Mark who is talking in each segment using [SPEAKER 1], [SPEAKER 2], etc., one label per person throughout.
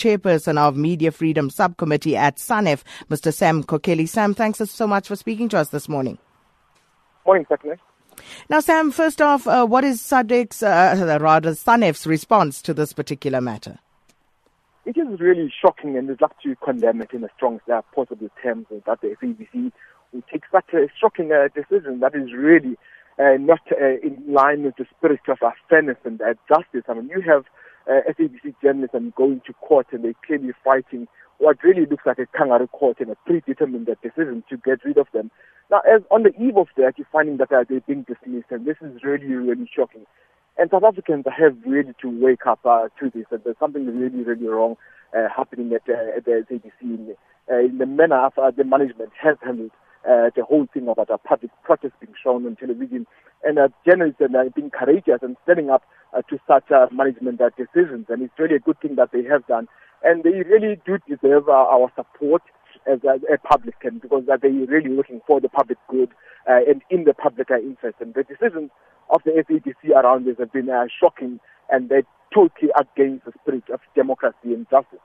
[SPEAKER 1] chairperson of Media Freedom Subcommittee at SANEF, Mr. Sam Mkokeli. Sam, thanks so much for speaking to us this morning.
[SPEAKER 2] Morning, Stephanie.
[SPEAKER 1] Now, Sam, first off, uh, what is SADC's, uh, rather SANEF's response to this particular matter?
[SPEAKER 2] It is really shocking, and we'd like to condemn it in the strongest uh, possible terms that the SABC will take such a shocking uh, decision that is really uh, not uh, in line with the spirit of uh, fairness and uh, justice. I mean, you have uh, SABC journalists and going to court and they're clearly fighting what really looks like a kangaroo court and a predetermined decision to get rid of them. Now, as on the eve of that, you're finding that they're being dismissed, and this is really, really shocking. And South Africans have really to wake up uh, to this, and there's something really, really wrong uh, happening at, uh, at the SABC in, uh, in the manner of uh, the management has handled uh, the whole thing about a public protest being shown on television, and uh, journalists are being courageous and standing up uh, to such uh, management uh, decisions. And it's really a good thing that they have done. And they really do deserve uh, our support as a, a public, and because uh, they're really looking for the public good uh, and in the public uh, interest. And the decisions of the SABC around this have been uh, shocking, and they're totally against the spirit of democracy and justice.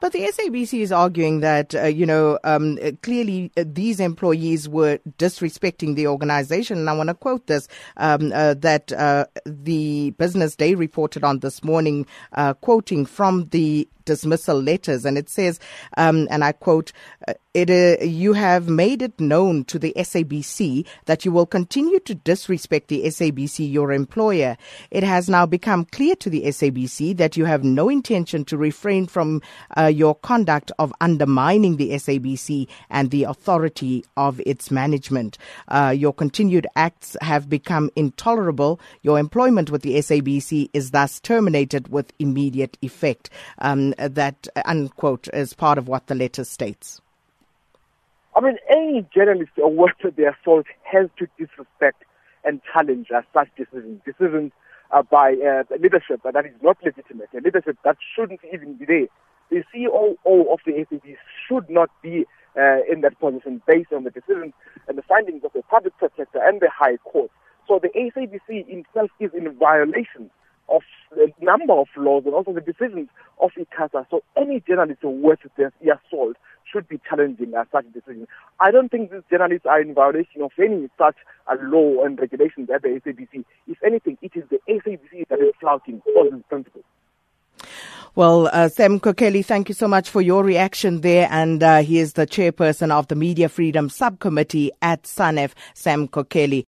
[SPEAKER 1] But the SABC is arguing that, uh, you know, um, clearly uh, these employees were disrespecting the organization. And I want to quote this um, uh, that uh, the Business Day reported on this morning, uh, quoting from the dismissal letters. And it says, um, and I quote, uh, it, uh, you have made it known to the SABC that you will continue to disrespect the SABC, your employer. It has now become clear to the SABC that you have no intention to refrain from uh, your conduct of undermining the SABC and the authority of its management. Uh, your continued acts have become intolerable. Your employment with the SABC is thus terminated with immediate effect. Um, that, unquote, is part of what the letter states?
[SPEAKER 2] I mean, any journalist worth their salt has to disrespect and challenge uh, such decisions. Decisions uh, by uh, leadership that is not legitimate, a leadership that shouldn't even be there. The CEO of the SABC should not be uh, in that position based on the decisions and the findings of the public protector and the High Court. So the SABC itself is in violation of the number of laws and also the decisions of ICASA. So any journalist worth their salt should be challenging uh, such decisions. I don't think these journalists are in violation of any such uh, law and regulations at the SABC. If anything, it is the SABC that is flouting all these principles.
[SPEAKER 1] Well, uh, Sam Mkokeli, thank you so much for your reaction there. And uh, he is the chairperson of the Media Freedom Subcommittee at SANEF, Sam Mkokeli.